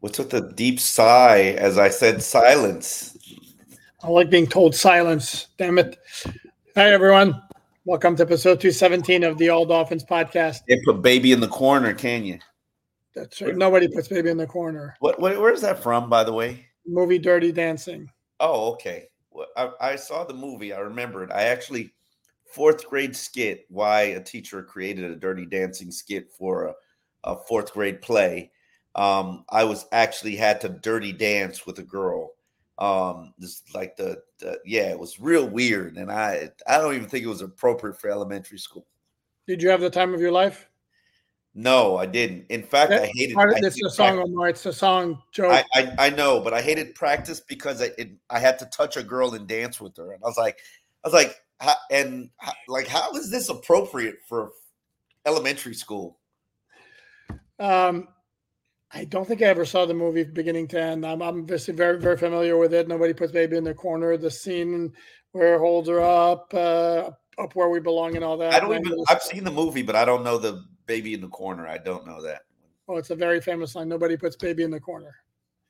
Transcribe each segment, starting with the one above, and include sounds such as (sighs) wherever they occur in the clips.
What's with the deep sigh as I said silence? I like being told silence. Damn it. Hi, everyone. Welcome to episode 217 of the All Dolphins podcast. Can't put baby in the corner, can you? That's right. Nobody puts baby in the corner. What, what where's that from, by the way? Movie Dirty Dancing. Oh, okay. Well, I, I saw the movie. I remember it. I actually fourth grade skit why a teacher created a dirty dancing skit for a, a fourth grade play um, I was actually had to dirty dance with a girl. Um, this like the, the yeah, it was real weird, and I I don't even think it was appropriate for elementary school. Did you have the time of your life? No, I didn't. In fact, That- I hated. part I a song, practice. Omar. It's a song, Joe. I, I I know, but I hated practice because I it, I had to touch a girl and dance with her, and I was like, I was like, how, and how, like, how is this appropriate for elementary school? Um, I don't think I ever saw the movie beginning to end. I'm, I'm obviously very, very familiar with it. Nobody puts baby in the corner. The scene where it holds her up, uh, up where we belong, and all that. I don't even. I've seen the movie, but I don't know the baby in the corner. I don't know that. Oh, it's a very famous line. Nobody puts baby in the corner.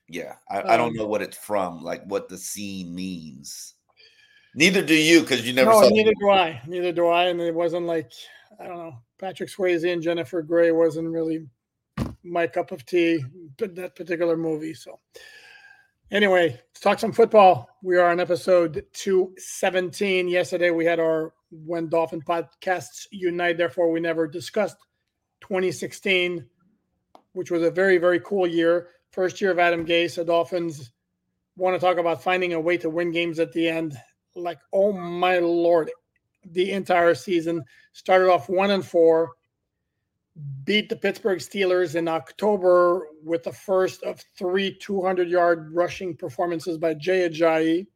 Yeah, I, I don't Um, know what it's from, like what the scene means. Neither do you, because you never no, neither do I. Neither do I. And it wasn't like I don't know. Patrick Swayze and Jennifer Grey wasn't really my cup of tea. That particular movie. So anyway, let's talk some football. We are on episode two seventeen. Yesterday we had our when Dolphin podcasts unite. Therefore, we never discussed 2016, which was a very very cool year. First year of Adam Gase. The Dolphins want to talk about finding a way to win games at the end. Like, oh my lord, the entire season started off one and four, beat the Pittsburgh Steelers in October with the first of three 200 yard rushing performances by Jay Ajayi.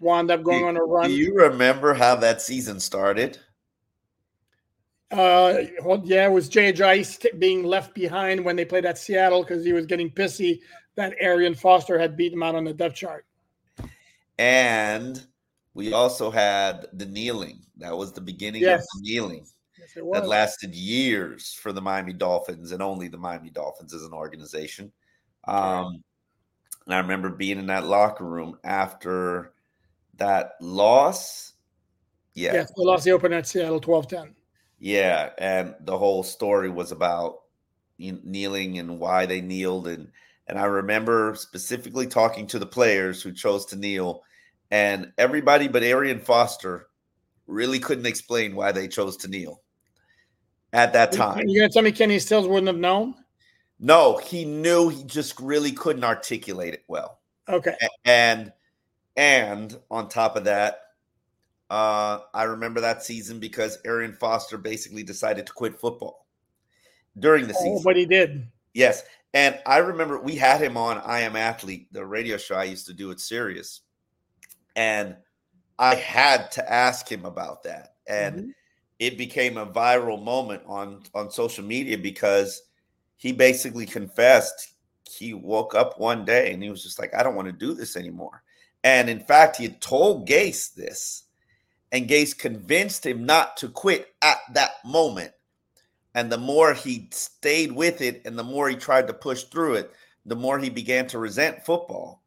Wound up going Do- on a run. Do you remember how that season started? Uh, well, yeah, it was Jay Ajayi being left behind when they played at Seattle because he was getting pissy that Arian Foster had beat him out on the depth chart. And we also had the kneeling. That was the beginning Yes. of the kneeling Yes, that lasted years for the Miami Dolphins and only the Miami Dolphins as an organization. Um, and I remember being in that locker room after that loss. Yeah, Yes, they lost the opener at Seattle 12 10. Yeah, and the whole story was about kneeling and why they kneeled, and and I remember specifically talking to the players who chose to kneel, and everybody but Arian Foster really couldn't explain why they chose to kneel at that time. You're to tell me Kenny Stills wouldn't have known? No, he knew he just really couldn't articulate it well. Okay. And and on top of that uh i remember that season because arian foster basically decided to quit football during the Oh, season but he did. yes and i remember we had him on i am athlete the radio show i used to do at sirius and i had to ask him about that and Mhm. It became a viral moment on on social media because he basically confessed he woke up one day and he was just like i don't want to do this anymore. And in fact he had told gase this and gase convinced him not to quit at that moment. And the more he stayed with it and the more he tried to push through it the more he began to resent football.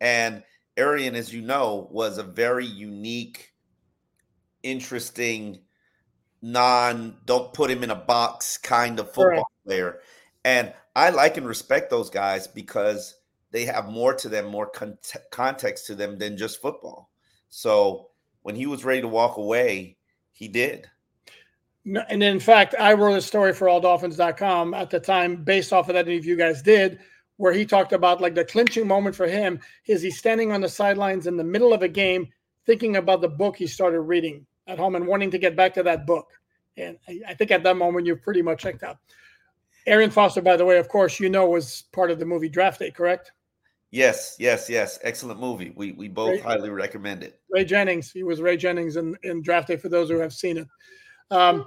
And arian as you know was a very unique interesting non don't put him in a box kind of football Correct. player. And i like and respect those guys because they have more to them more con- context to them than just football. So when he was ready to walk away he did. No, and in fact, I wrote a story for alldolphins.com at the time based off of that interview you guys did, where he talked about like the clinching moment for him is he's standing on the sidelines in the middle of a game thinking about the book he started reading at home and wanting to get back to that book. And I, I think at that moment you've pretty much checked out. Arian Foster, by the way, of course, you know, was part of the movie Draft Day, correct? Yes, yes, yes. Excellent movie. We we both Great. highly recommend it. Ray Jennings. He was Ray Jennings in, in Draft Day for those who have seen it. Um,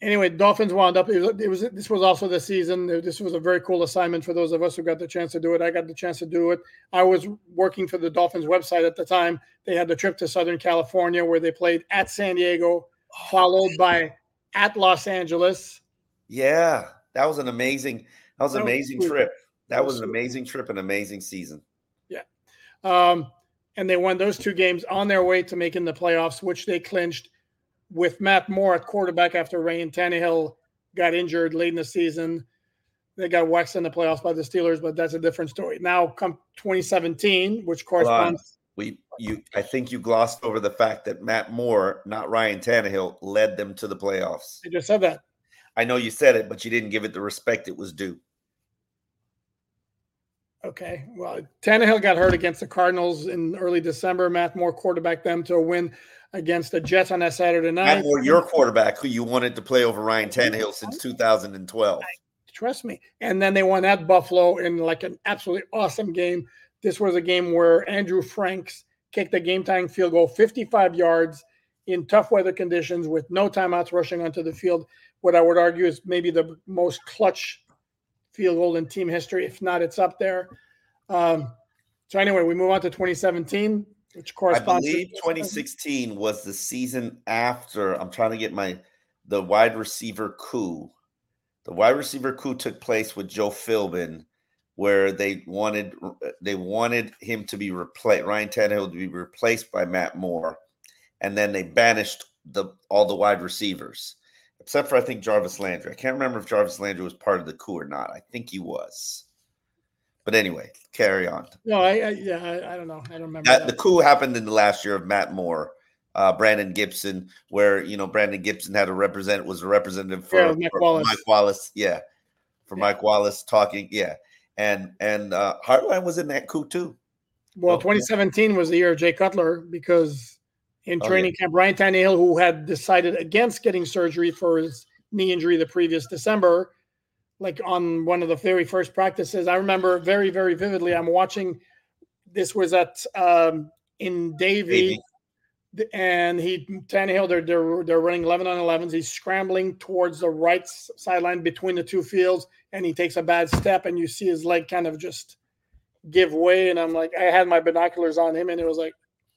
anyway, Dolphins wound up. It was, it was this was also the season. This was a very cool assignment for those of us who got the chance to do it. I got the chance to do it. I was working for the Dolphins website at the time. They had the trip to Southern California where they played at San Diego, followed by at Los Angeles. Yeah, that was an amazing. That was an was amazing cool. trip. That was was an amazing trip, an amazing season. Yeah. Um, and they won those two games on their way to making the playoffs, which they clinched with Matt Moore at quarterback after Ryan Tannehill got injured late in the season. They got waxed in the playoffs by the Steelers, but that's a different story. Now, come 2017, which corresponds. We you I think you glossed over the fact that Matt Moore, not Ryan Tannehill, led them to the playoffs. I just said that. I know you said it, but you didn't give it the respect it was due. Okay. Well, Tannehill got hurt against the Cardinals in early December. Matt Moore quarterbacked them to a win against the Jets on that Saturday night. Moore, your quarterback, who you wanted to play over Ryan Tannehill since 2012. Trust me. And then they won at Buffalo in like an absolutely awesome game. This was a game where Andrew Franks kicked a game tying field goal 55 yards in tough weather conditions with no timeouts rushing onto the field. What I would argue is maybe the most clutch field goal in team history. If not, it's up there. Um, so anyway, we move on to 2017, which I corresponds believe to 2016 was the season after. I'm trying to get my the wide receiver coup. The wide receiver coup took place with Joe Philbin, where they wanted uh, they wanted him to be replaced, Ryan Tannehill to be replaced by Matt Moore, and then they banished the all the wide receivers except for I think Jarvis Landry. I can't remember if Jarvis Landry was part of the coup or not. I think he was. But anyway, carry on. No, I, I yeah, I, I don't know. I don't remember. That, that. the coup happened in the last year of Matt Moore, uh, Brandon Gibson, where you know Brandon Gibson had a represent was a representative for, Yeah, Mike for Wallace. Mike Wallace, yeah, for Yeah. Mike Wallace talking, yeah, and and uh, Hartline was in that coup too. Well, Oh, yeah. 2017 was the year of Jay Cutler because in Oh, training camp, Ryan Tannehill, who had decided against getting surgery for his knee injury the previous December, like on one of the very first practices, I remember very, very vividly. I'm watching. This was at um, in Davie. and he Tannehill. They're they're they're running 11 on 11s. He's scrambling towards the right sideline between the two fields, and he takes a bad step, and you see his leg kind of just give way. And I'm like, I had my binoculars on him, and it was like,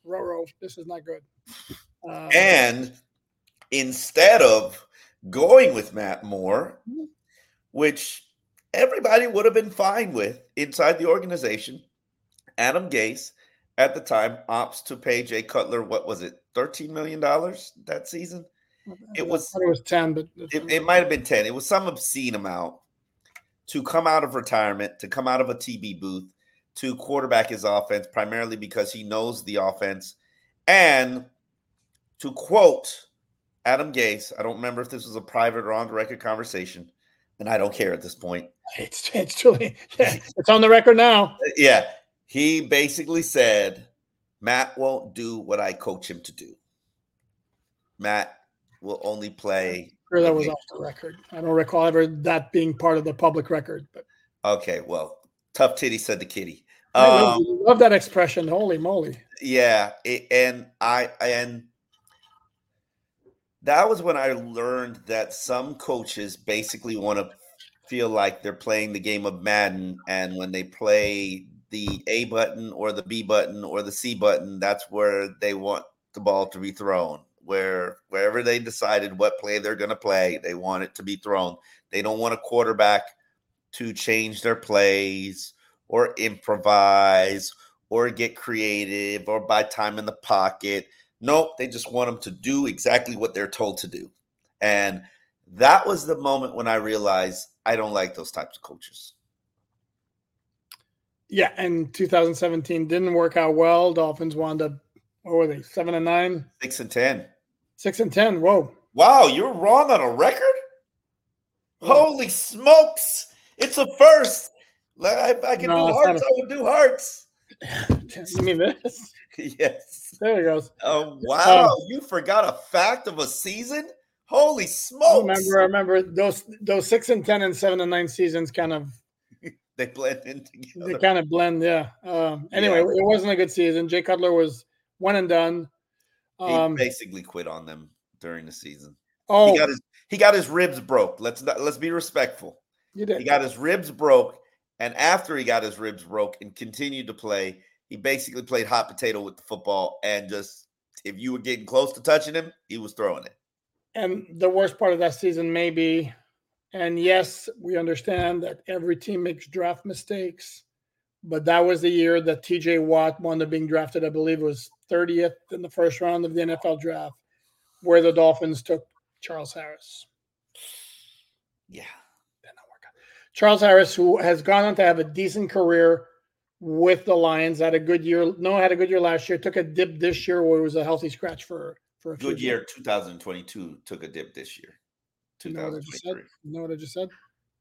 Roro, this is not good. Uh, And instead of going with Matt Moore, which everybody would have been fine with inside the organization, Adam Gase at the time opts to pay Jay Cutler, what was it, $13 million that season? it was- it was 10, but It, it might have been 10. It was some obscene amount to come out of retirement, to come out of a TB booth, to quarterback his offense, primarily because he knows the offense. And to quote Adam Gase, I don't remember if this was a private or on the record conversation, and I don't care at this point. it's it's truly yeah, it's on the record now. (laughs) Yeah, he basically said, Matt won't do what I coach him to do. Matt will only play. Sure, that was off the record. I don't recall ever that being part of the public record, but Okay, well, tough titty said the kitty. I love, Um, love that expression. Holy moly! yeah, it, and I and that was when I learned that some coaches basically want to feel like they're playing the game of Madden, and when they play the A button or the B button or the C button, that's where they want the ball to be thrown. Where wherever they decided what play they're going to play, they want it to be thrown. They don't want a quarterback to change their plays or improvise or get creative or buy time in the pocket. Nope, they just want them to do exactly what they're told to do. And that was the moment when I realized I don't like those types of coaches. Yeah, and 2017 didn't work out well. Dolphins wound up what were they seven and nine, Six and ten. six and ten. Whoa! Wow, you're wrong on a record? Holy smokes! It's a first. I, I can No, do hearts. a- I would do hearts. You mean this? (laughs) yes. There it goes. Oh wow! Um, you forgot a fact of a season? Holy I remember, I remember those those six and ten and seven and nine seasons kind of (laughs) They blend in they kind of blend. Yeah. Um, anyway, Yeah. it wasn't a good season. Jay Cutler was one and done. he Um, basically quit on them during the season. oh, He got his he got his ribs broke. Let's not let's be respectful. you did. He got his ribs broke, and after he got his ribs broke and continued to play, he basically played hot potato with the football and just if you were getting close to touching him, he was throwing it. And the worst part of that season may be, and yes, we understand that every team makes draft mistakes, but that was the year that TJ Watt wound up being drafted, I believe it was 30th in the first round of the NFL draft, where the Dolphins took Charles Harris. Yeah. Did not work out. Charles Harris, who has gone on to have a decent career with the Lions, had a good year. No, had a good year last year. Took a dip this year, where it was a healthy scratch for for a Good year 2022 took a dip this year. You know what I just said? You know what I just said?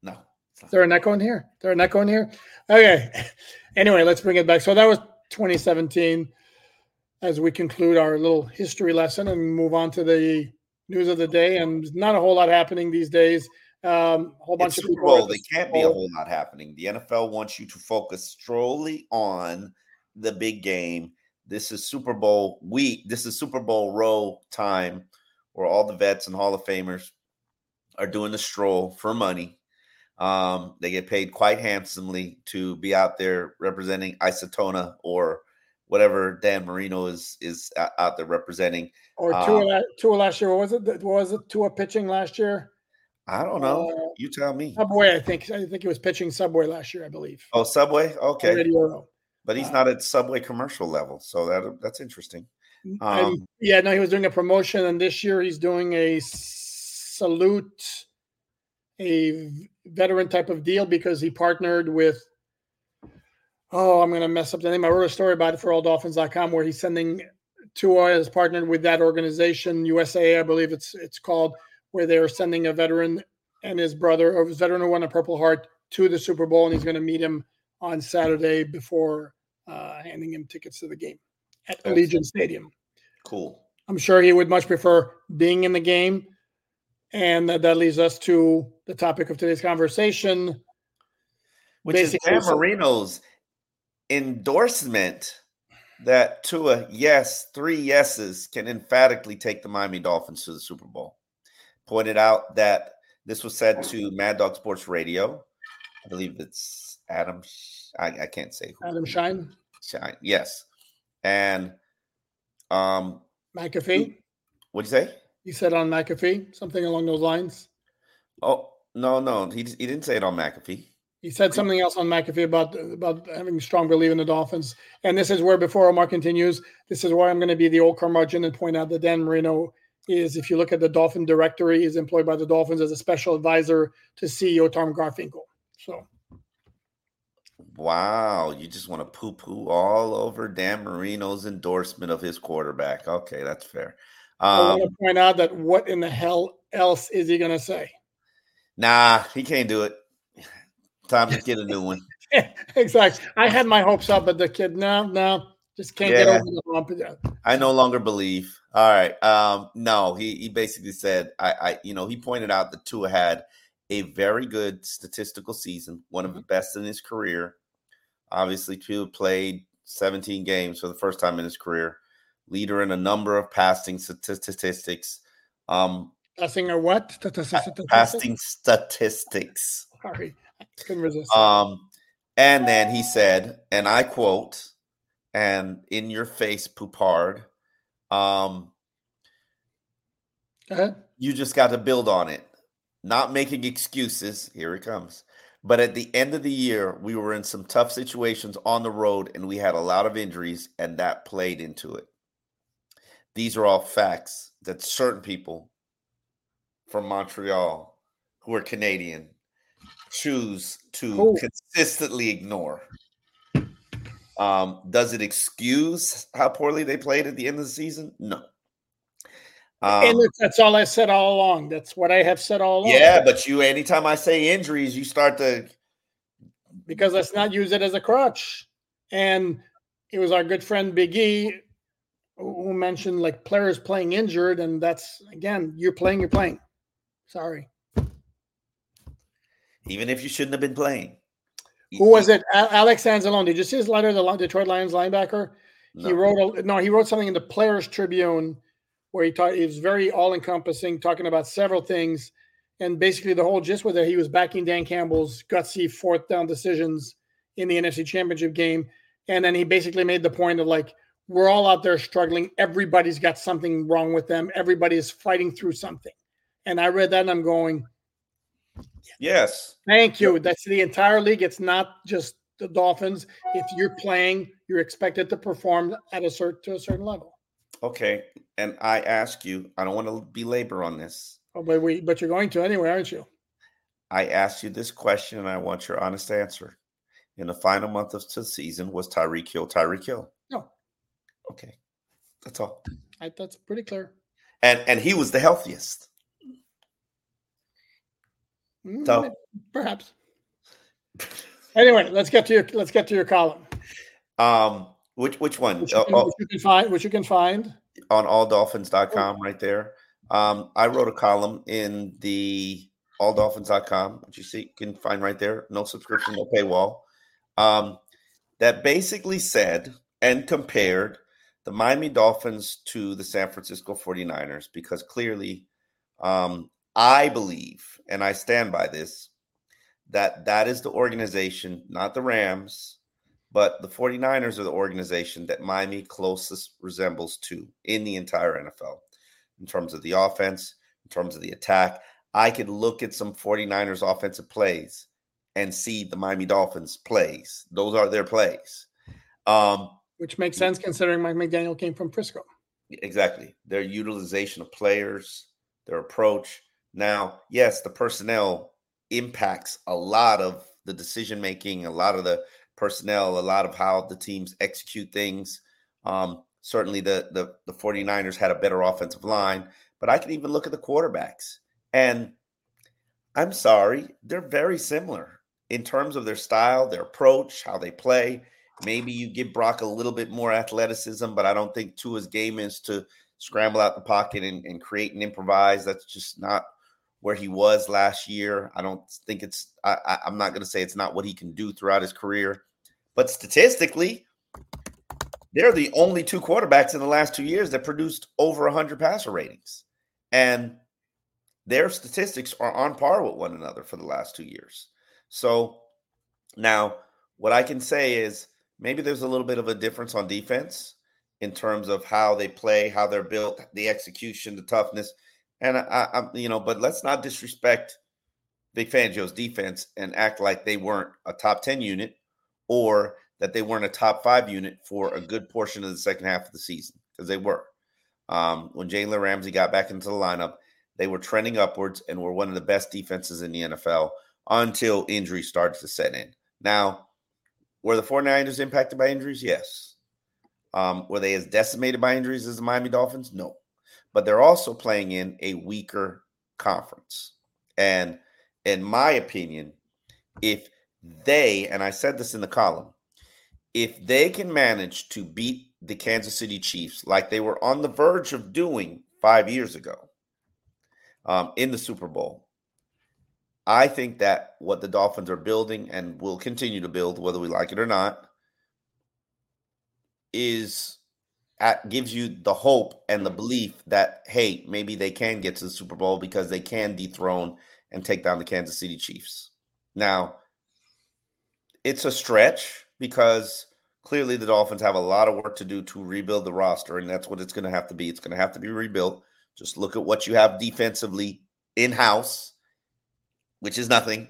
No. Is there an echo in here? Is there an echo in here? Okay. (laughs) Anyway, let's bring it back. So that was 2017 as we conclude our little history lesson and move on to the news of the day. And not a whole lot happening these days. Um, whole bunch It's of Super people. Bowl. at the There can't Super be a whole lot happening. The NFL wants you to focus solely on the big game. This is Super Bowl week. This is Super Bowl row time where all the vets and Hall of Famers are doing the stroll for money. Um, they get paid quite handsomely to be out there representing Isotona or whatever Dan Marino is is out there representing. Or Um, Tua, la- Tua last year. What was it? What was it? Tua pitching last year? I don't know. Uh, you tell me. Subway, I think. I think he was pitching Subway last year, I believe. Oh, Subway. Okay. But he's Uh, not at Subway commercial level, so that that's interesting. And, Um, yeah, no, he was doing a promotion, and this year he's doing a salute, a veteran type of deal because he partnered with. Oh, I'm going to mess up the name. I wrote a story about it for alldolphins.com where he's sending Tua has partnered with that organization, USA, I believe it's it's called, where they're sending a veteran and his brother, or his veteran who won a Purple Heart, to the Super Bowl, and he's going to meet him on Saturday before uh, handing him tickets to the game at Excellent. Allegiant Stadium. cool. I'm sure he would much prefer being in the game. And that, that leads us to the topic of today's conversation. Which Basically, is Dan Marino's endorsement that Tua, yes, three yeses can emphatically take the Miami Dolphins to the Super Bowl. Pointed out that this was said to Mad Dog Sports Radio. I believe it's Adam. I, I can't say who. Adam Schein, Schein. Yes, and um, McAfee. what'd you say? He said on McAfee something along those lines. Oh no, no, he he didn't say it on McAfee. He said something else on McAfee about about having strong belief in the Dolphins. And this is where, before Omar continues, this is where I'm going to be the old curmudgeon and point out that Dan Marino is, if you look at the Dolphin directory, is employed by the Dolphins as a special advisor to CEO Tom Garfinkel. So Wow, you just want to poo poo all over Dan Marino's endorsement of his quarterback. Okay, that's fair. I Um, want to point out that what in the hell else is he going to say? nah, he can't do it. Time to get a new one. (laughs) exactly. I had my hopes up, but the kid, no, no, just can't get over the hump. Yeah. I no longer believe. All right. Um, no, he he basically said I, I you know, he pointed out that Tua had a very good statistical season, one of the best in his career. Obviously, Tua played 17 games for the first time in his career, leader in a number of passing statistics. Um, Passing or what? passing statistics. Sorry, I couldn't resist. Um, and then he said, and I quote, and in your face, Poupart, um, you just got to build on it. Not making excuses. Here it comes. But at the end of the year, we were in some tough situations on the road and we had a lot of injuries, and that played into it. These are all facts that certain people from Montreal who are Canadian choose to Who? consistently ignore. Um, does it excuse how poorly they played at the end of the season? No. and Um, it's- that's all I said all along. That's what I have said all along. yeah, but you anytime I say injuries, you start to because let's not use it as a crutch. And it was our good friend Big E who mentioned like players playing injured, and that's again, you're playing, you're playing. Sorry. Even if you shouldn't have been playing. Who was it? Alex Anzalone. Did you see his letter? The Detroit Lions linebacker. No. He wrote a, no. He wrote something in the Players Tribune where he taught. It was very all encompassing, talking about several things, and basically the whole gist was that he was backing Dan Campbell's gutsy fourth down decisions in the NFC Championship game, and then he basically made the point of like we're all out there struggling. Everybody's got something wrong with them. Everybody is fighting through something. And I read that and I'm going, Yes. Thank you. That's the entire league. It's not just the Dolphins. If you're playing, you're expected to perform at a certain to a certain level. Okay. And I ask you, I don't want to belabor on this. Oh, but we but you're going to anyway, aren't you? I asked you this question and I want your honest answer. In the final month of the season, was Tyreek Hill Tyreek Hill? No. Okay. That's all. I, that's pretty clear. And and he was the healthiest. So mm, perhaps. Anyway, let's get to your let's get to your column. Um, which which one? Which you can, uh, which you can find. Which you can find on alldolphins.com right there. Um, I wrote a column in the alldolphins.com, which you see you can find right there. No subscription, no paywall. Um, that basically said and compared the Miami Dolphins to the San Francisco 49ers because clearly um, I believe, and I stand by this, that that is the organization, not the Rams, but the 49ers are the organization that Miami closest resembles to in the entire NFL in terms of the offense, in terms of the attack. I could look at some 49ers offensive plays and see the Miami Dolphins plays. Those are their plays. Um, Which makes sense considering Mike McDaniel came from Frisco. Exactly. Their utilization of players, their approach. Now, yes, the personnel impacts a lot of the decision making, a lot of the personnel, a lot of how the teams execute things. Um, certainly the, the the 49ers had a better offensive line, but I can even look at the quarterbacks. And I'm sorry, they're very similar in terms of their style, their approach, how they play. Maybe you give Brock a little bit more athleticism, but I don't think Tua's game is to scramble out the pocket and, and create and improvise. That's just not where he was last year. I don't think it's, I, am not going to say it's not what he can do throughout his career, but statistically, they're the only two quarterbacks in the last two years that produced over 100 passer ratings. And their statistics are on par with one another for the last two years. So now, what I can say is maybe there's a little bit of a difference on defense in terms of how they play, how they're built, the execution, the toughness. And I, I, you know, but let's not disrespect Vic Fangio's defense and act like they weren't a top 10 unit or that they weren't a top five unit for a good portion of the second half of the season because they were. Um, when Jalen Ramsey got back into the lineup, they were trending upwards and were one of the best defenses in the NFL until injuries started to set in. Now, were the 49ers impacted by injuries? Yes. Um, were they as decimated by injuries as the Miami Dolphins? No but they're also playing in a weaker conference. And in my opinion, if they, and I said this in the column, if they can manage to beat the Kansas City Chiefs like they were on the verge of doing five years ago um, in the Super Bowl, I think that what the Dolphins are building and will continue to build, whether we like it or not, is at, gives you the hope and the belief that hey, maybe they can get to the Super Bowl because they can dethrone and take down the Kansas City Chiefs. Now, it's a stretch because clearly the Dolphins have a lot of work to do to rebuild the roster, and that's what it's going to have to be. It's going to have to be rebuilt. Just look at what you have defensively in house, which is nothing.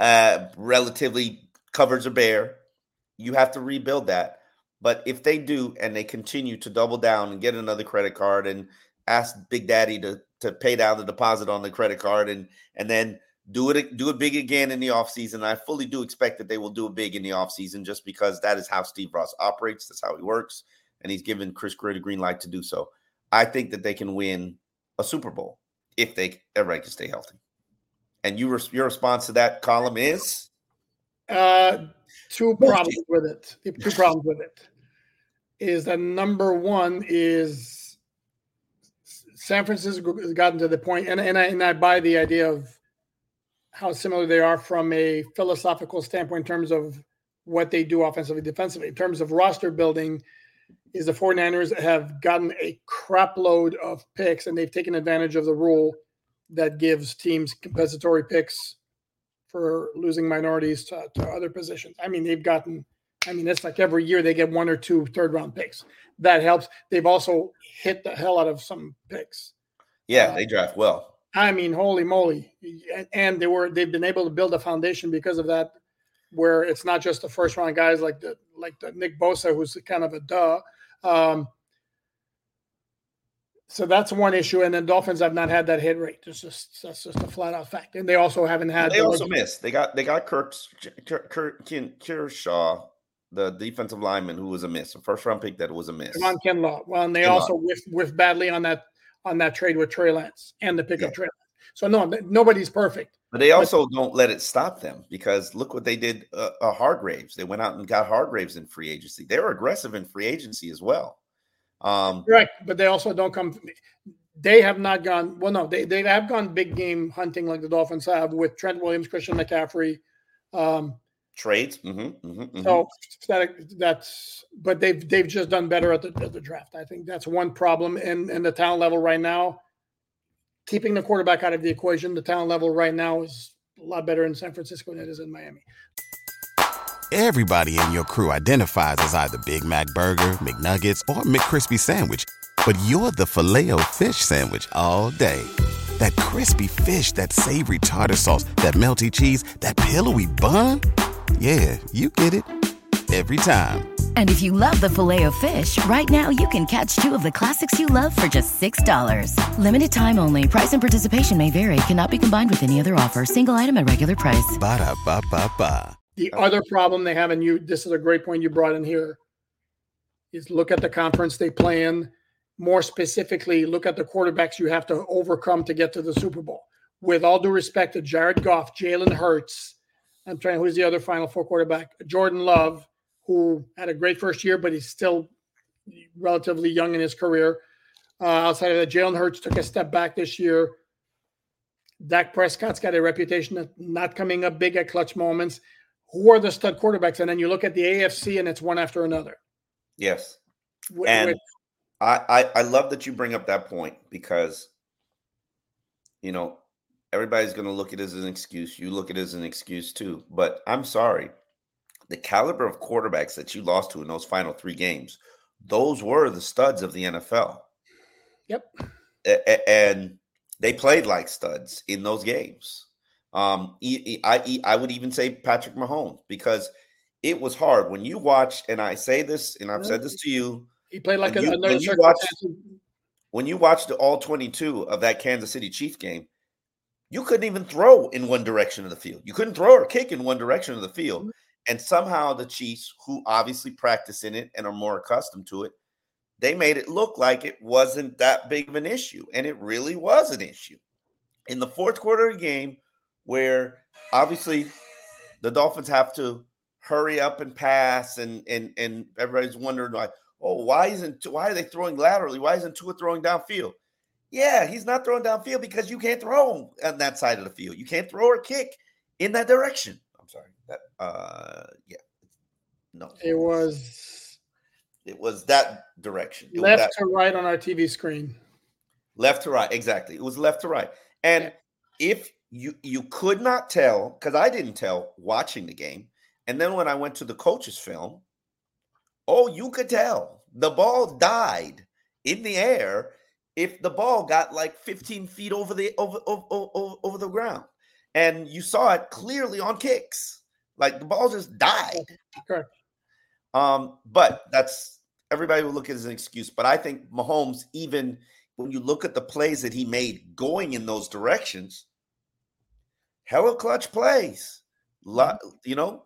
Uh, relatively covers are bare. You have to rebuild that. But if they do and they continue to double down and get another credit card and ask Big Daddy to to pay down the deposit on the credit card and and then do it do it big again in the offseason. I fully do expect that they will do it big in the offseason just because that is how Steve Ross operates. That's how he works. And he's given Chris Grier the green light to do so. I think that they can win a Super Bowl if they everybody can stay healthy. And you your response to that column is uh two problems with it. Two problems with it. Is that number one is San Francisco has gotten to the point, and, and, I, and I buy the idea of how similar they are from a philosophical standpoint in terms of what they do offensively, defensively. In terms of roster building, is the 49ers have gotten a crap load of picks and they've taken advantage of the rule that gives teams compensatory picks for losing minorities to, to other positions. I mean, they've gotten, I mean, it's like every year they get one or two third round picks. That helps. They've also hit the hell out of some picks. Yeah, uh, they draft well. I mean, holy moly. And they were they've been able to build a foundation because of that, where it's not just the first round guys like the like the Nick Bosa, who's kind of a duh, um, so that's one issue, and then Dolphins have not had that hit rate. It's just that's just a flat out fact, and they also haven't had. They also missed. They got they got Kirk, Kirk, Kirk Kershaw, the defensive lineman, who was a miss, a first round pick that was a miss. Javon Kinlaw. Well, and they Kinlaw. also whiffed, whiffed badly on that on that trade with Trey Lance and the pickup yeah. Trey Lance. So no, nobody's perfect. But they also but, don't let it stop them because look what they did. Uh, uh, Hargraves. They went out and got Hargraves in free agency. They were aggressive in free agency as well. Um, Correct, but they also don't come. They have not gone. Well, no, they they have gone big game hunting like the Dolphins have with Trent Williams, Christian McCaffrey. Um, Trades. Mm-hmm, mm-hmm, mm-hmm. So that, that's, but they've they've just done better at the, at the draft. I think that's one problem, and and the talent level right now, keeping the quarterback out of the equation, the talent level right now is a lot better in San Francisco than it is in Miami. Everybody in your crew identifies as either Big Mac Burger, McNuggets, or McCrispy Sandwich, but you're the filet fish Sandwich all day. That crispy fish, that savory tartar sauce, that melty cheese, that pillowy bun. Yeah, you get it every time. And if you love the filet of fish, right now you can catch two of the classics you love for just $6. Limited time only. Price and participation may vary. Cannot be combined with any other offer. Single item at regular price. Ba da ba ba ba. The other problem they have, and you, this is a great point you brought in here, is look at the conference they play in. More specifically, look at the quarterbacks you have to overcome to get to the Super Bowl. With all due respect to Jared Goff, Jalen Hurts, I'm trying, who's the other Final Four quarterback? Jordan Love who had a great first year, but he's still relatively young in his career. Uh, outside of that, Jalen Hurts took a step back this year. Dak Prescott's got a reputation of not coming up big at clutch moments. Who are the stud quarterbacks? And then you look at the AFC, and it's one after another. Yes, with, and I, I I love that you bring up that point because you know everybody's going to look at it as an excuse. You look at it as an excuse too. But I'm sorry, the caliber of quarterbacks that you lost to in those final three games, those were the studs of the NFL. Yep. And they played like studs in those games. Um, I, I would even say Patrick Mahomes because it was hard when you watch. and I say this, and I've said this to you. He played like a, you, when you watch, when you watched all 22 of that Kansas City Chiefs game, you couldn't even throw in one direction of the field. You couldn't throw or kick in one direction of the field. Mm-hmm. And somehow the Chiefs, who obviously practice in it and are more accustomed to it, they made it look like it wasn't that big of an issue. And it really was an issue. In the fourth quarter of the game, where obviously the Dolphins have to hurry up and pass, and and and everybody's wondering like, oh, why isn't why are they throwing laterally? Why isn't Tua throwing downfield? Yeah, he's not throwing downfield because you can't throw on that side of the field. You can't throw or kick in that direction. I'm sorry. That uh yeah. No. It was it was that direction. It left to right on our TV screen. Left to right, exactly. It was left to right. And yeah. if you you could not tell, because I didn't tell watching the game, and then when I went to the coach's film, oh, you could tell the ball died in the air if the ball got like 15 feet over the over over, over, over the ground and you saw it clearly on kicks. Like the ball just died. Correct. Um, but that's everybody will look at it as an excuse. But I think Mahomes, even when you look at the plays that he made going in those directions, hella clutch plays. Lot, mm-hmm. you know,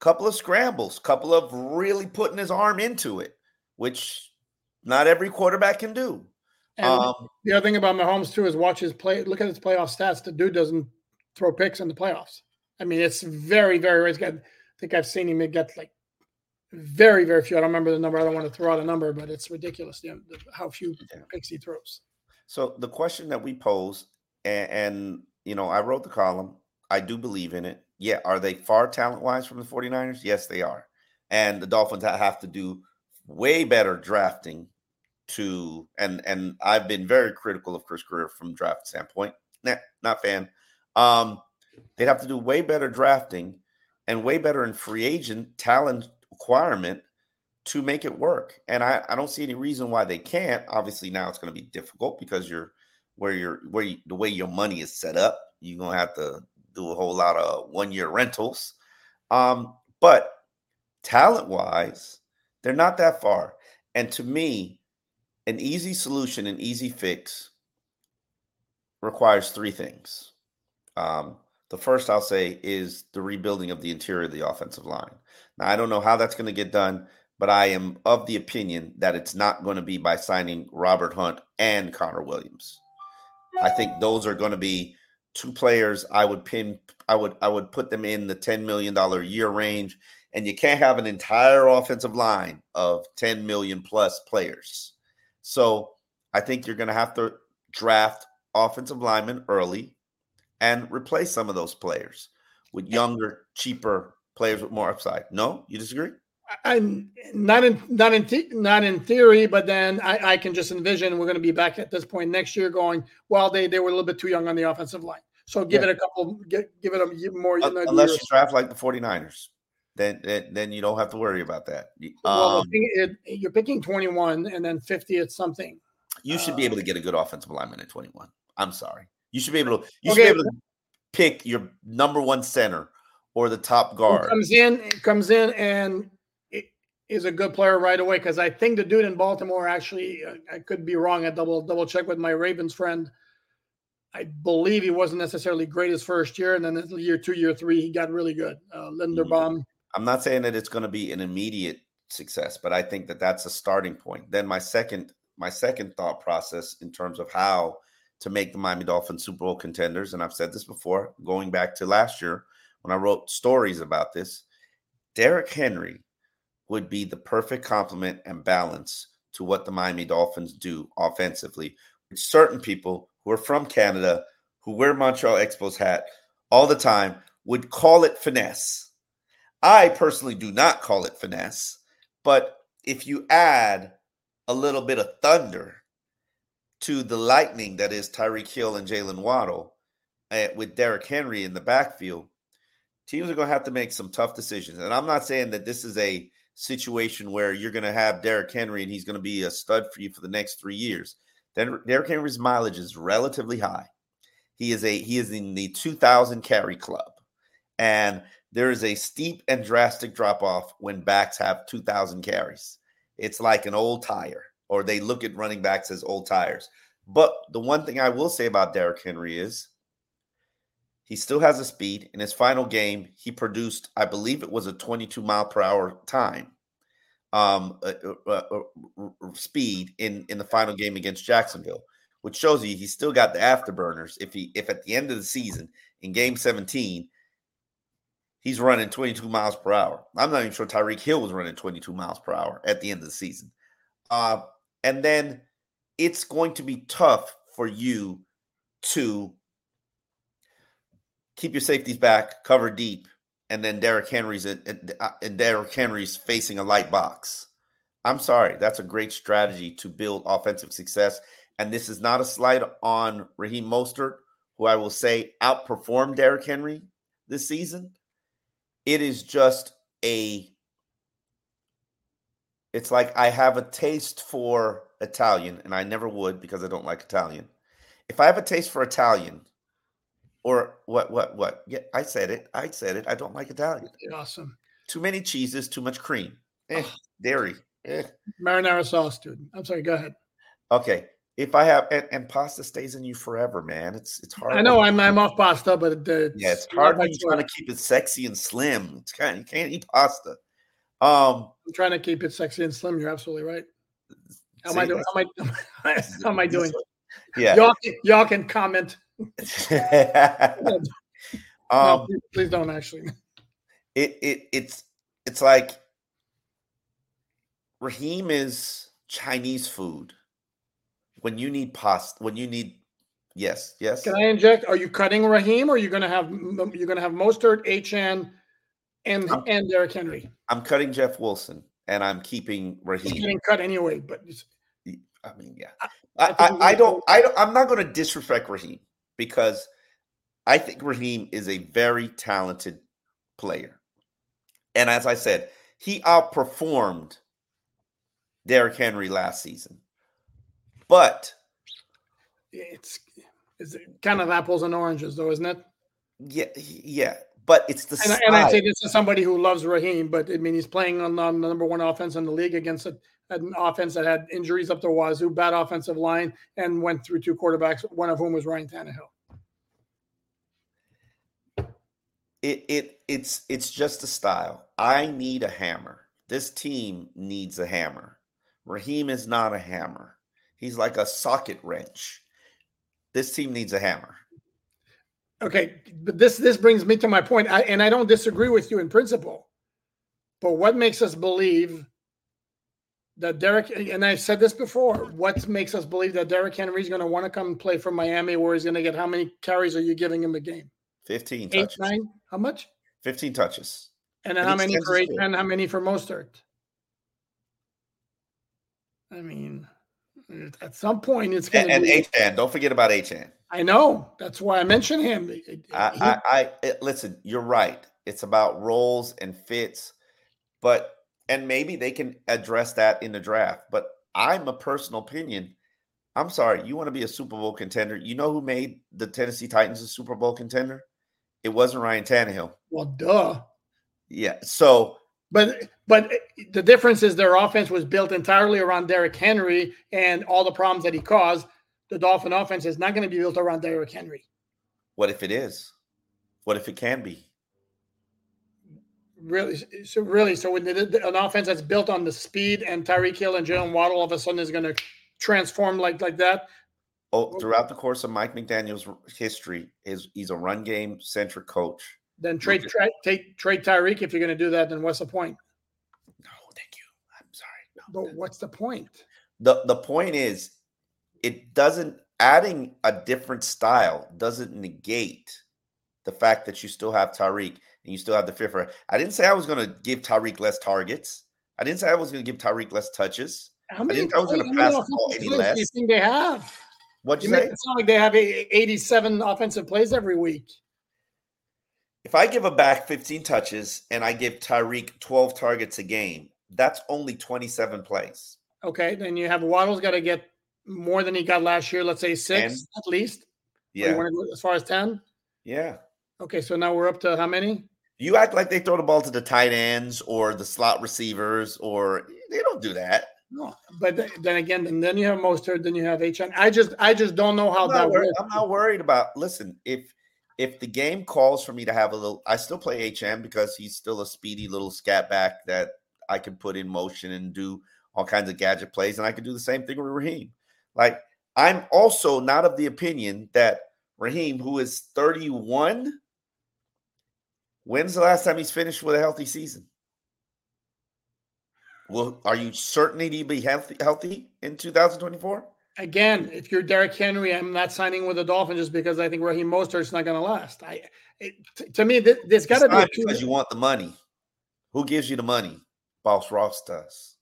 couple of scrambles, couple of really putting his arm into it, which not every quarterback can do. Um, the other thing about Mahomes too is watch his play. Look at his playoff stats. The dude doesn't throw picks in the playoffs. I mean, it's very, very rare. I think I've seen him get like Very, very few. I don't remember the number. I don't want to throw out a number, but it's ridiculous you know, how few Yeah. picks he throws. So the question that we pose, and, and you know, I wrote the column. I do believe in it. Yeah, are they far talent wise from the 49ers? Yes, they are. And the Dolphins have to do way better drafting to and and I've been very critical of Chris Grier from draft standpoint. Nah, not fan. Um, they'd have to do way better drafting and way better in free agent talent acquirement to make it work. And I, I don't see any reason why they can't. Obviously, now it's going to be difficult because you're where you're where you, the way your money is set up. You're gonna have to do a whole lot of one year rentals. Um, but talent wise, they're not that far. And to me, an easy solution, an easy fix requires three things. Um, the first I'll say is the rebuilding of the interior of the offensive line. Now, I don't know how that's going to get done, but I am of the opinion that it's not going to be by signing Robert Hunt and Connor Williams. I think those are going to be two players I would pin I would I would put them in the 10 million dollar year range and you can't have an entire offensive line of 10 million plus players. So, I think you're going to have to draft offensive linemen early and replace some of those players with younger, cheaper players with more upside. No, you disagree? I'm not in not in the, not in theory, but then I, I can just envision we're going to be back at this point next year, going well. They they were a little bit too young on the offensive line, so give Yeah. it a couple, give, give it a more. Another Unless year. you draft like the 49ers, then, then then you don't have to worry about that. Well, Um, is, you're picking 21 and then 50 at something. you should be uh, able to get a good offensive lineman at 21. I'm sorry. You should be able to you should be able to pick your number one center or the top guard. comes in, comes in, and is a good player right away. Because I think the dude in Baltimore actually, uh, I could be wrong. I double double check with my Ravens friend. I believe he wasn't necessarily great his first year, and then in year two, year three, he got really good. Uh, Linderbaum. I'm not saying that it's going to be an immediate success, but I think that that's a starting point. Then my second my second thought process in terms of how to make the Miami Dolphins Super Bowl contenders, and I've said this before, going back to last year when I wrote stories about this, Derrick Henry would be the perfect complement and balance to what the Miami Dolphins do offensively. With certain people who are from Canada who wear Montreal Expos hat all the time would call it finesse. I personally do not call it finesse, but if you add a little bit of thunder to the lightning that is Tyreek Hill and Jaylen Waddle uh, with Derrick Henry in the backfield, teams are going to have to make some tough decisions. And I'm not saying that this is a situation where you're going to have Derrick Henry and he's going to be a stud for you for the next three years. Then Derrick Henry's mileage is relatively high. He is a he is in the 2,000 carry club, and there is a steep and drastic drop off when backs have 2,000 carries. It's like an old tire, or they look at running backs as old tires. But the one thing I will say about Derrick Henry is he still has a speed. In his final game, he produced, I believe it was a 22 mile per hour time um, uh, uh, uh, speed in in the final game against Jacksonville, which shows you he's still got the afterburners. If he if at the end of the season in Game 17 he's running 22 miles per hour, I'm not even sure Tyreek Hill was running 22 miles per hour at the end of the season. Uh, and then it's going to be tough for you to keep your safeties back, cover deep, and then Derrick Henry's and, and Derrick Henry's facing a light box. I'm sorry, that's a great strategy to build offensive success. And this is not a slight on Raheem Mostert, who I will say outperformed Derrick Henry this season. It is just a. It's like I have a taste for Italian, and I never would because I don't like Italian. If I have a taste for Italian, or what, what, what? Yeah, I said it. I said it. I don't like Italian. Awesome. Too many cheeses, too much cream. Eh, dairy. Eh. Marinara sauce, dude. I'm sorry. Go ahead. Okay. If I have and, and pasta stays in you forever, man. It's it's hard. I know I'm I'm off pasta, but uh, yeah, it's hard when you're trying to keep it sexy and slim. It's kind you can't eat pasta. Um I'm trying to keep it sexy and slim. You're absolutely right. How am I doing? How am I, (laughs) how am I doing? Yeah. Y'all, can- y'all can comment. (laughs) (laughs) um no, please, please don't actually. it it it's it's like Raheem is Chinese food. When you need pasta, when you need yes, yes. Can I inject? Are you cutting Raheem, or are you going to have you're going to have Mostert, Achane, and I'm- and Derrick Henry? I'm cutting Jeff Wilson and I'm keeping Raheem. He's getting cut anyway, but I mean, yeah. I, I, I, I don't. I don't. I'm not gonna disrespect Raheem because I think Raheem is a very talented player. And as I said, he outperformed Derrick Henry last season. But it's it's kind of apples and oranges, though, isn't it? yeah, yeah, but it's the And, I- and I say this as somebody who loves Raheem, but I mean he's playing on, on the number one offense in the league against a, an offense that had injuries up to wazoo, bad offensive line, and went through two quarterbacks, one of whom was Ryan Tannehill. it it it's it's just a style. I need a hammer. This team needs a hammer. Raheem is not a hammer. He's like a socket wrench. This team needs a hammer. Okay, but this this brings me to my point, I, and I don't disagree with you in principle. But what makes us believe that Derrick? And I've said this before. What makes us believe that Derrick Henry is going to want to come play for Miami, where he's going to get how many carries are you giving him a game? 15 Eight, touches. nine? How much? 15 touches. And then And how many for eight? And how many for Mostert? I mean, at some point it's going And, to and be. Achane, don't forget about Achane. I know. That's why I mentioned him. I, I, I listen. You're right. It's about roles and fits, but and maybe they can address that in the draft. But I'm a personal opinion. I'm sorry. You want to be a Super Bowl contender? You know who made the Tennessee Titans a Super Bowl contender? It wasn't Ryan Tannehill. well, duh. Yeah. So But but the difference is their offense was built entirely around Derrick Henry and all the problems that he caused. The Dolphin offense is not going to be built around Derrick Henry. what if it is? What if it can be? Really, so really, so when an offense that's built on the speed and Tyreek Hill and Jaylen Waddle all of a sudden is going to transform like like that. Oh, throughout the course of Mike McDaniel's history, is he's a run game centric coach. Then trade Okay. tra- take trade Tyreek if you're going to do that. Then what's the point? No, thank you. I'm sorry. No, But what's the point? the the point is it doesn't adding a different style doesn't negate the fact that you still have Tyreek and you still have the fear for I didn't say I was going to give Tyreek less targets. I didn't say I was going to give Tyreek less touches. How many, didn't- I was gonna how many pass the ball offensive any plays do you less. think they have? What'd You you make say? it sound like they have 87 offensive plays every week. If I give a back 15 touches and I give Tyreek 12 targets a game, that's only 27 plays. Okay, then you have Waddle's got to get more than he got last year. Let's say six Ten. at least. Yeah. go as far as 10? Yeah. Okay, so now we're up to how many? You act like they throw the ball to the tight ends or the slot receivers, or they don't do that. No, but then again, and then you have Mostert, then you have HN. I just, I just don't know how I'm that works. I'm not worried about. Listen, if if the game calls for me to have a little, I still play HM because he's still a speedy little scat back that I can put in motion and do all kinds of gadget plays, and I can do the same thing with Raheem. Like I'm also not of the opinion that Raheem, who is 31, when's the last time he's finished with a healthy season? Well, are you certain he'd be healthy healthy in 2024? Again, if you're Derrick Henry, I'm not signing with the Dolphins just because I think Raheem Mostert's not going to last. I, it, t- to me, th- there's got to be because you want the money. Who gives you the money? Boss Ross does.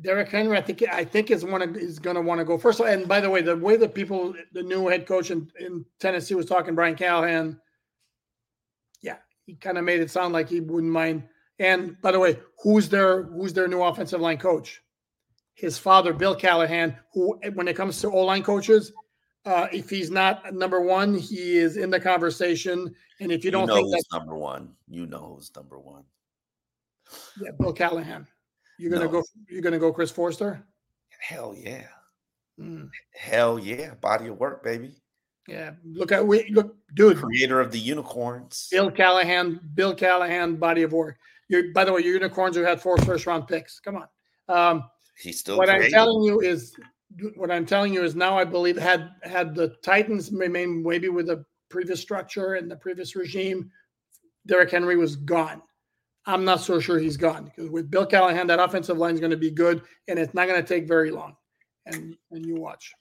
Derrick Henry, I think I think is one of, is going to want to go first. And by the way, the way that people, the new head coach in, in Tennessee was talking, Brian Callahan, yeah, he kind of made it sound like he wouldn't mind. And by the way, who's their who's their new offensive line coach? His father, Bill Callahan, who when it comes to O line coaches, uh, if he's not number one, he is in the conversation. And if you You, don't know think who's that, number one. You know who's number one. yeah, Bill Callahan, you're gonna No. go. You're gonna go Chris Foerster. Hell yeah. Mm, Hell yeah. Body of work, baby. yeah, look at we look, dude. Creator of the unicorns. Bill Callahan, Bill Callahan, body of work. You're, by the way, your unicorns who had four first round picks. Come on. Um, He's still what I'm telling you is, what I'm telling you is now I believe had had the Titans remained maybe with the previous structure and the previous regime, Derrick Henry was gone. I'm not so sure he's gone because with Bill Callahan, that offensive line is going to be good, and it's not going to take very long. And and you watch.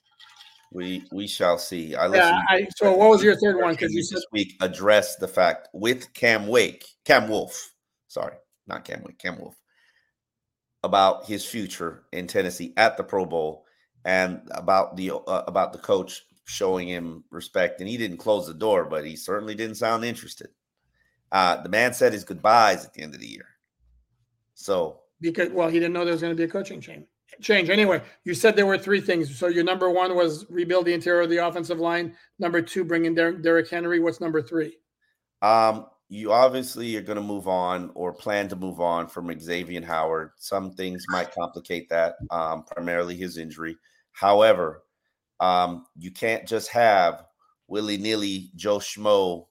We we shall see. I Yeah. I, so what was your third one? Because you said this week address the fact with Cam Wake, Cam Wolfe, sorry, not Cam Wake, Cam Wolfe, about his future in Tennessee at the Pro Bowl and about the uh, about the coach showing him respect. And he didn't close the door, but he certainly didn't sound interested. Uh, the man said his goodbyes at the end of the year. So because well, he didn't know there was going to be a coaching change. Change anyway. You said there were three things. So your number one was rebuild the interior of the offensive line. Number two, bring in Der- Derrick Henry. What's number three? Um, you obviously are going to move on or plan to move on from Xavier Howard. Some things might complicate that, um, primarily his injury. However, um, you can't just have willy nilly Joe Schmo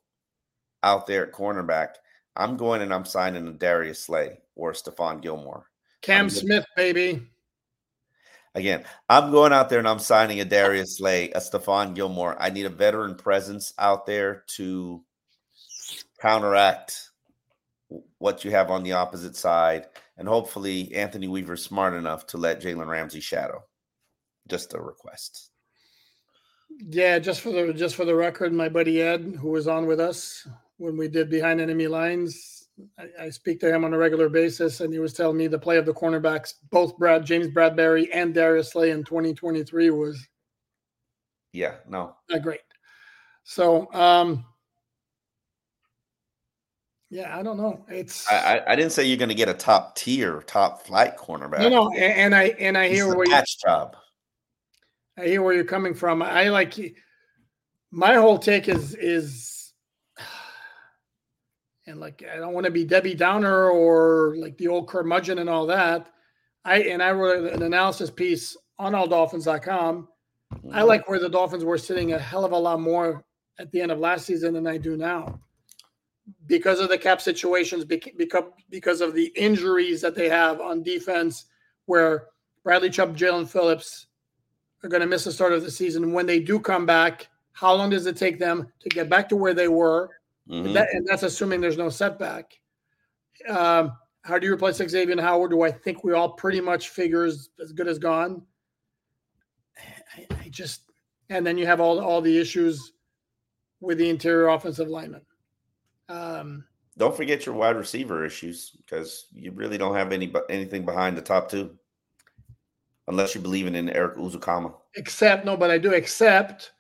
out there at cornerback. I'm going and I'm signing a Darius Slay or Stephon Gilmore. Cam good. Smith, baby. Again, I'm going out there and I'm signing a Darius Slay, a Stephon Gilmore. I need a veteran presence out there to counteract what you have on the opposite side. And hopefully, Anthony Weaver's smart enough to let Jalen Ramsey shadow. Just a request. Yeah, just for the just for the record, my buddy Ed, who was on with us when we did behind enemy lines, I, I speak to him on a regular basis, and he was telling me the play of the cornerbacks, both Brad James Bradberry and Darius Slay in 2023 was Yeah, no. not great. So, um, yeah, I don't know. It's I, I, I didn't say you're going to get a top tier, top flight cornerback. no, no, and, and I and I hear where you, patch job. I hear where you're coming from. I like my whole take is is (sighs) and like I don't want to be Debbie Downer or like the old curmudgeon and all that. I and I wrote an analysis piece on alldolphins.com. I mm-hmm. like where the Dolphins were sitting a hell of a lot more at the end of last season than I do now. Because of the cap situations, because because of the injuries that they have on defense, where Bradley Chubb, Jaelan Phillips, are going to miss the start of the season. When they do come back, how long does it take them to get back to where they were? Mhm. And, that, and that's assuming there's no setback. Um, how do you replace Xavier Howard? Do I think we all pretty much figures as good as gone? I, I just and then you have all all the issues with the interior offensive lineman. Um, Don't forget your wide receiver issues because you really don't have any anything behind the top two, unless you're believing in Erik Ezukanma. except no, but I do accept.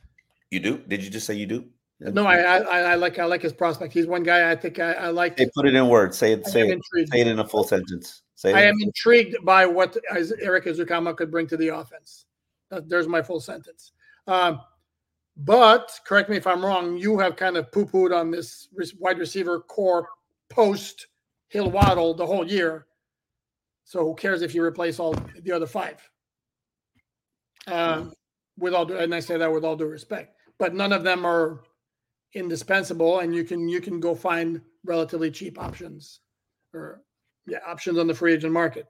You do? Did you just say you do? No, I, I I like I like his prospect. He's one guy I think I, I like. Hey, put it in words. Say it. I Say it. intrigued. Say it in a full sentence. Say. I am intrigued by what Erik Ezukanma could bring to the offense. There's my full sentence. Um, but correct me if I'm wrong. You have kind of poo pooed on this wide receiver corps post Hill Waddle the whole year. So who cares if you replace all the other five? Um, with all due, and I say that with all due respect, but none of them are indispensable, and you can you can go find relatively cheap options or yeah options on the free agent market.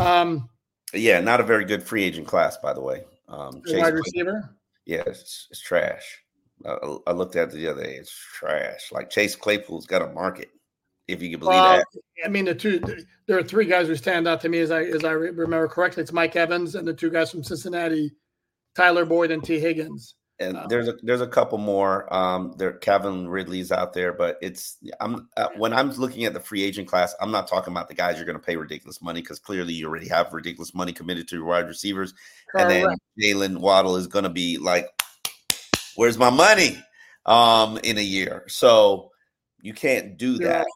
Um, yeah, not a very good free agent class, by the way. Um, Chase wide receiver. Yeah, it's, it's trash. I, I looked at it the other day. It's trash. Like Chase Claypool's got a market, if you can believe Well, that. I mean, the two there are three guys who stand out to me as I as I remember correctly. It's Mike Evans and the two guys from Cincinnati, Tyler Boyd and Tee Higgins. And uh, there's a there's a couple more. Um, there Calvin Ridley's out there, but it's I'm uh, when I'm looking at the free agent class, I'm not talking about the guys you're going to pay ridiculous money because clearly you already have ridiculous money committed to your wide receivers, and then Jaylen Waddle is going to be like, "Where's my money?" Um, in a year, so you can't do that.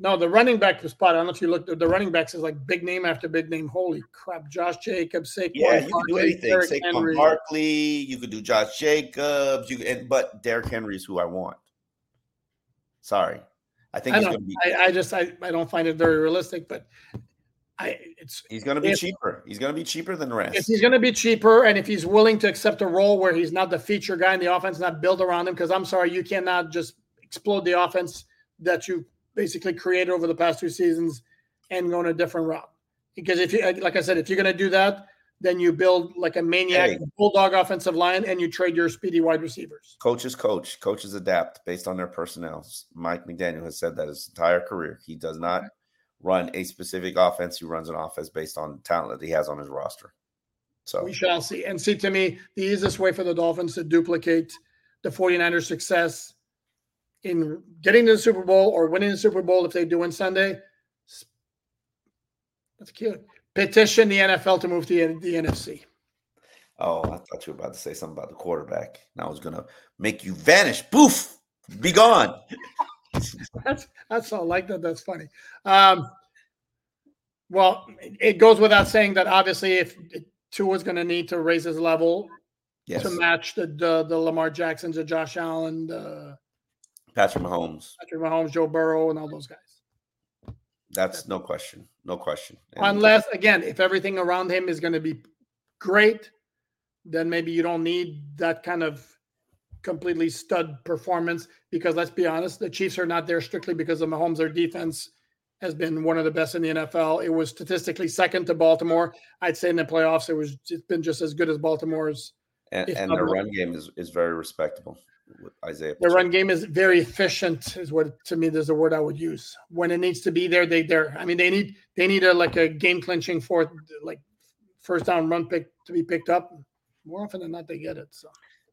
No, the running back spot. I don't know if you looked. The running backs is like big name after big name. Holy crap! Josh Jacobs, Saquon, Yeah, you can do anything. Derrick Saquon Henry. Barkley, you could do Josh Jacobs, you and but Derrick Henry is who I want. Sorry, I think I he's going to be I, I just I, I don't find it very realistic, but I it's he's going to be if- cheaper. He's going to be cheaper than the rest. if he's going to be cheaper and if he's willing to accept a role where he's not the feature guy in the offense, not build around him, because I'm sorry, you cannot just explode the offense that you basically created over the past two seasons and go in a different route. Because if you, uh, like I said, if you're going to do that, then you build like a maniac Hey. bulldog offensive line and you trade your speedy wide receivers. Coaches coach. Coaches adapt based on their personnel. Mike McDaniel has said that his entire career. He does not run a specific offense. He runs an offense based on talent that he has on his roster. So we shall see. And see, to me, the easiest way for the Dolphins to duplicate the 49ers' success in getting to the Super Bowl or winning the Super Bowl if they do win Sunday. That's cute. Petition the NFL to move to the, the NFC. Oh, I thought you were about to say something about the quarterback. And I was gonna make you vanish. Boof, be gone. (laughs) that's that's all like that. That's funny. Um, well, it goes without saying that obviously, if Tua is going to need to raise his level yes. to match the, the, the Lamar Jacksons, the Josh Allen, the Patrick Mahomes, Patrick Mahomes, Joe Burrow, and all those guys. That's no question, no question. And Unless again, if everything around him is going to be great, then maybe you don't need that kind of completely stud performance. Because let's be honest, the Chiefs are not there strictly because of Mahomes. Their defense has been one of the best in the NFL. It was statistically second to Baltimore. I'd say in the playoffs, it was it's been just as good as Baltimore's. And, and their run game is, is very respectable. Isaiah, the run game is very efficient. Is what to me there's a word I would use. When it needs to be there, they there. I mean, they need they need a like a game clinching fourth like first down run pick to be picked up. More often than not, they get it. So,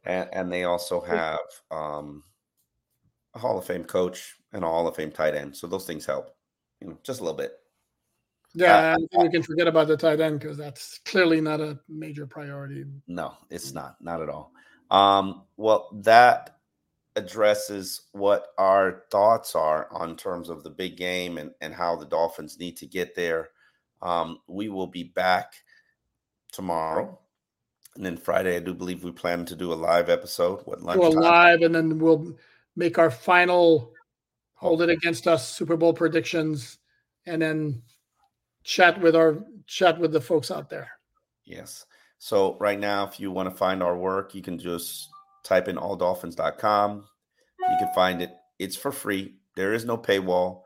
and, and they also have um, a Hall of Fame coach and a Hall of Fame tight end. So those things help you know, just a little bit. Yeah, uh, we can forget about the tight end because that's clearly not a major priority. No, it's not, not at all. Um, well, that addresses what our thoughts are on terms of the big game and, and how the Dolphins need to get there. Um, we will be back tomorrow. And then Friday, I do believe we plan to do a live episode. What lunch? Do a live, and then we'll make our final hold it against us Super Bowl predictions, and then chat with our chat with the folks out there. Yes. So right now, if you want to find our work, you can just type in alldolphins.com. You can find it. It's for free. There is no paywall,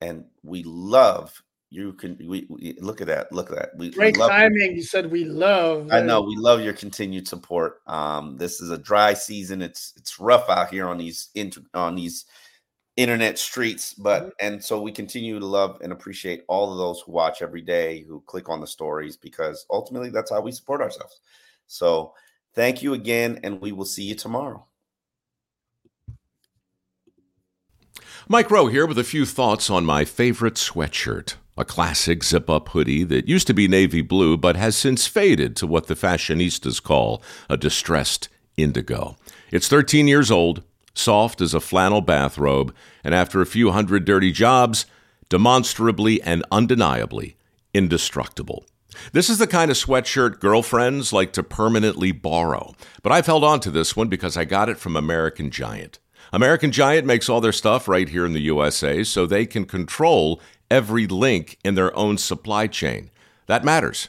and we love you. Can we, we look at that? Look at that. We great we timing. You said we love. I know we love your continued support. Um, this is a dry season. It's it's rough out here on these inter, on these internet streets but mm-hmm. and so we continue to love and appreciate all of those who watch every day who click on the stories because ultimately that's how we support ourselves. So thank you again and we will see you tomorrow. Mike Rowe here with a few thoughts on my favorite sweatshirt a classic zip up hoodie that used to be navy blue but has since faded to what the fashionistas call a distressed indigo. It's 13 years old soft as a flannel bathrobe, and after a few hundred dirty jobs, demonstrably and undeniably indestructible. This is the kind of sweatshirt girlfriends like to permanently borrow, but I've held on to this one because I got it from American Giant. American Giant makes all their stuff right here in the USA so they can control every link in their own supply chain. That matters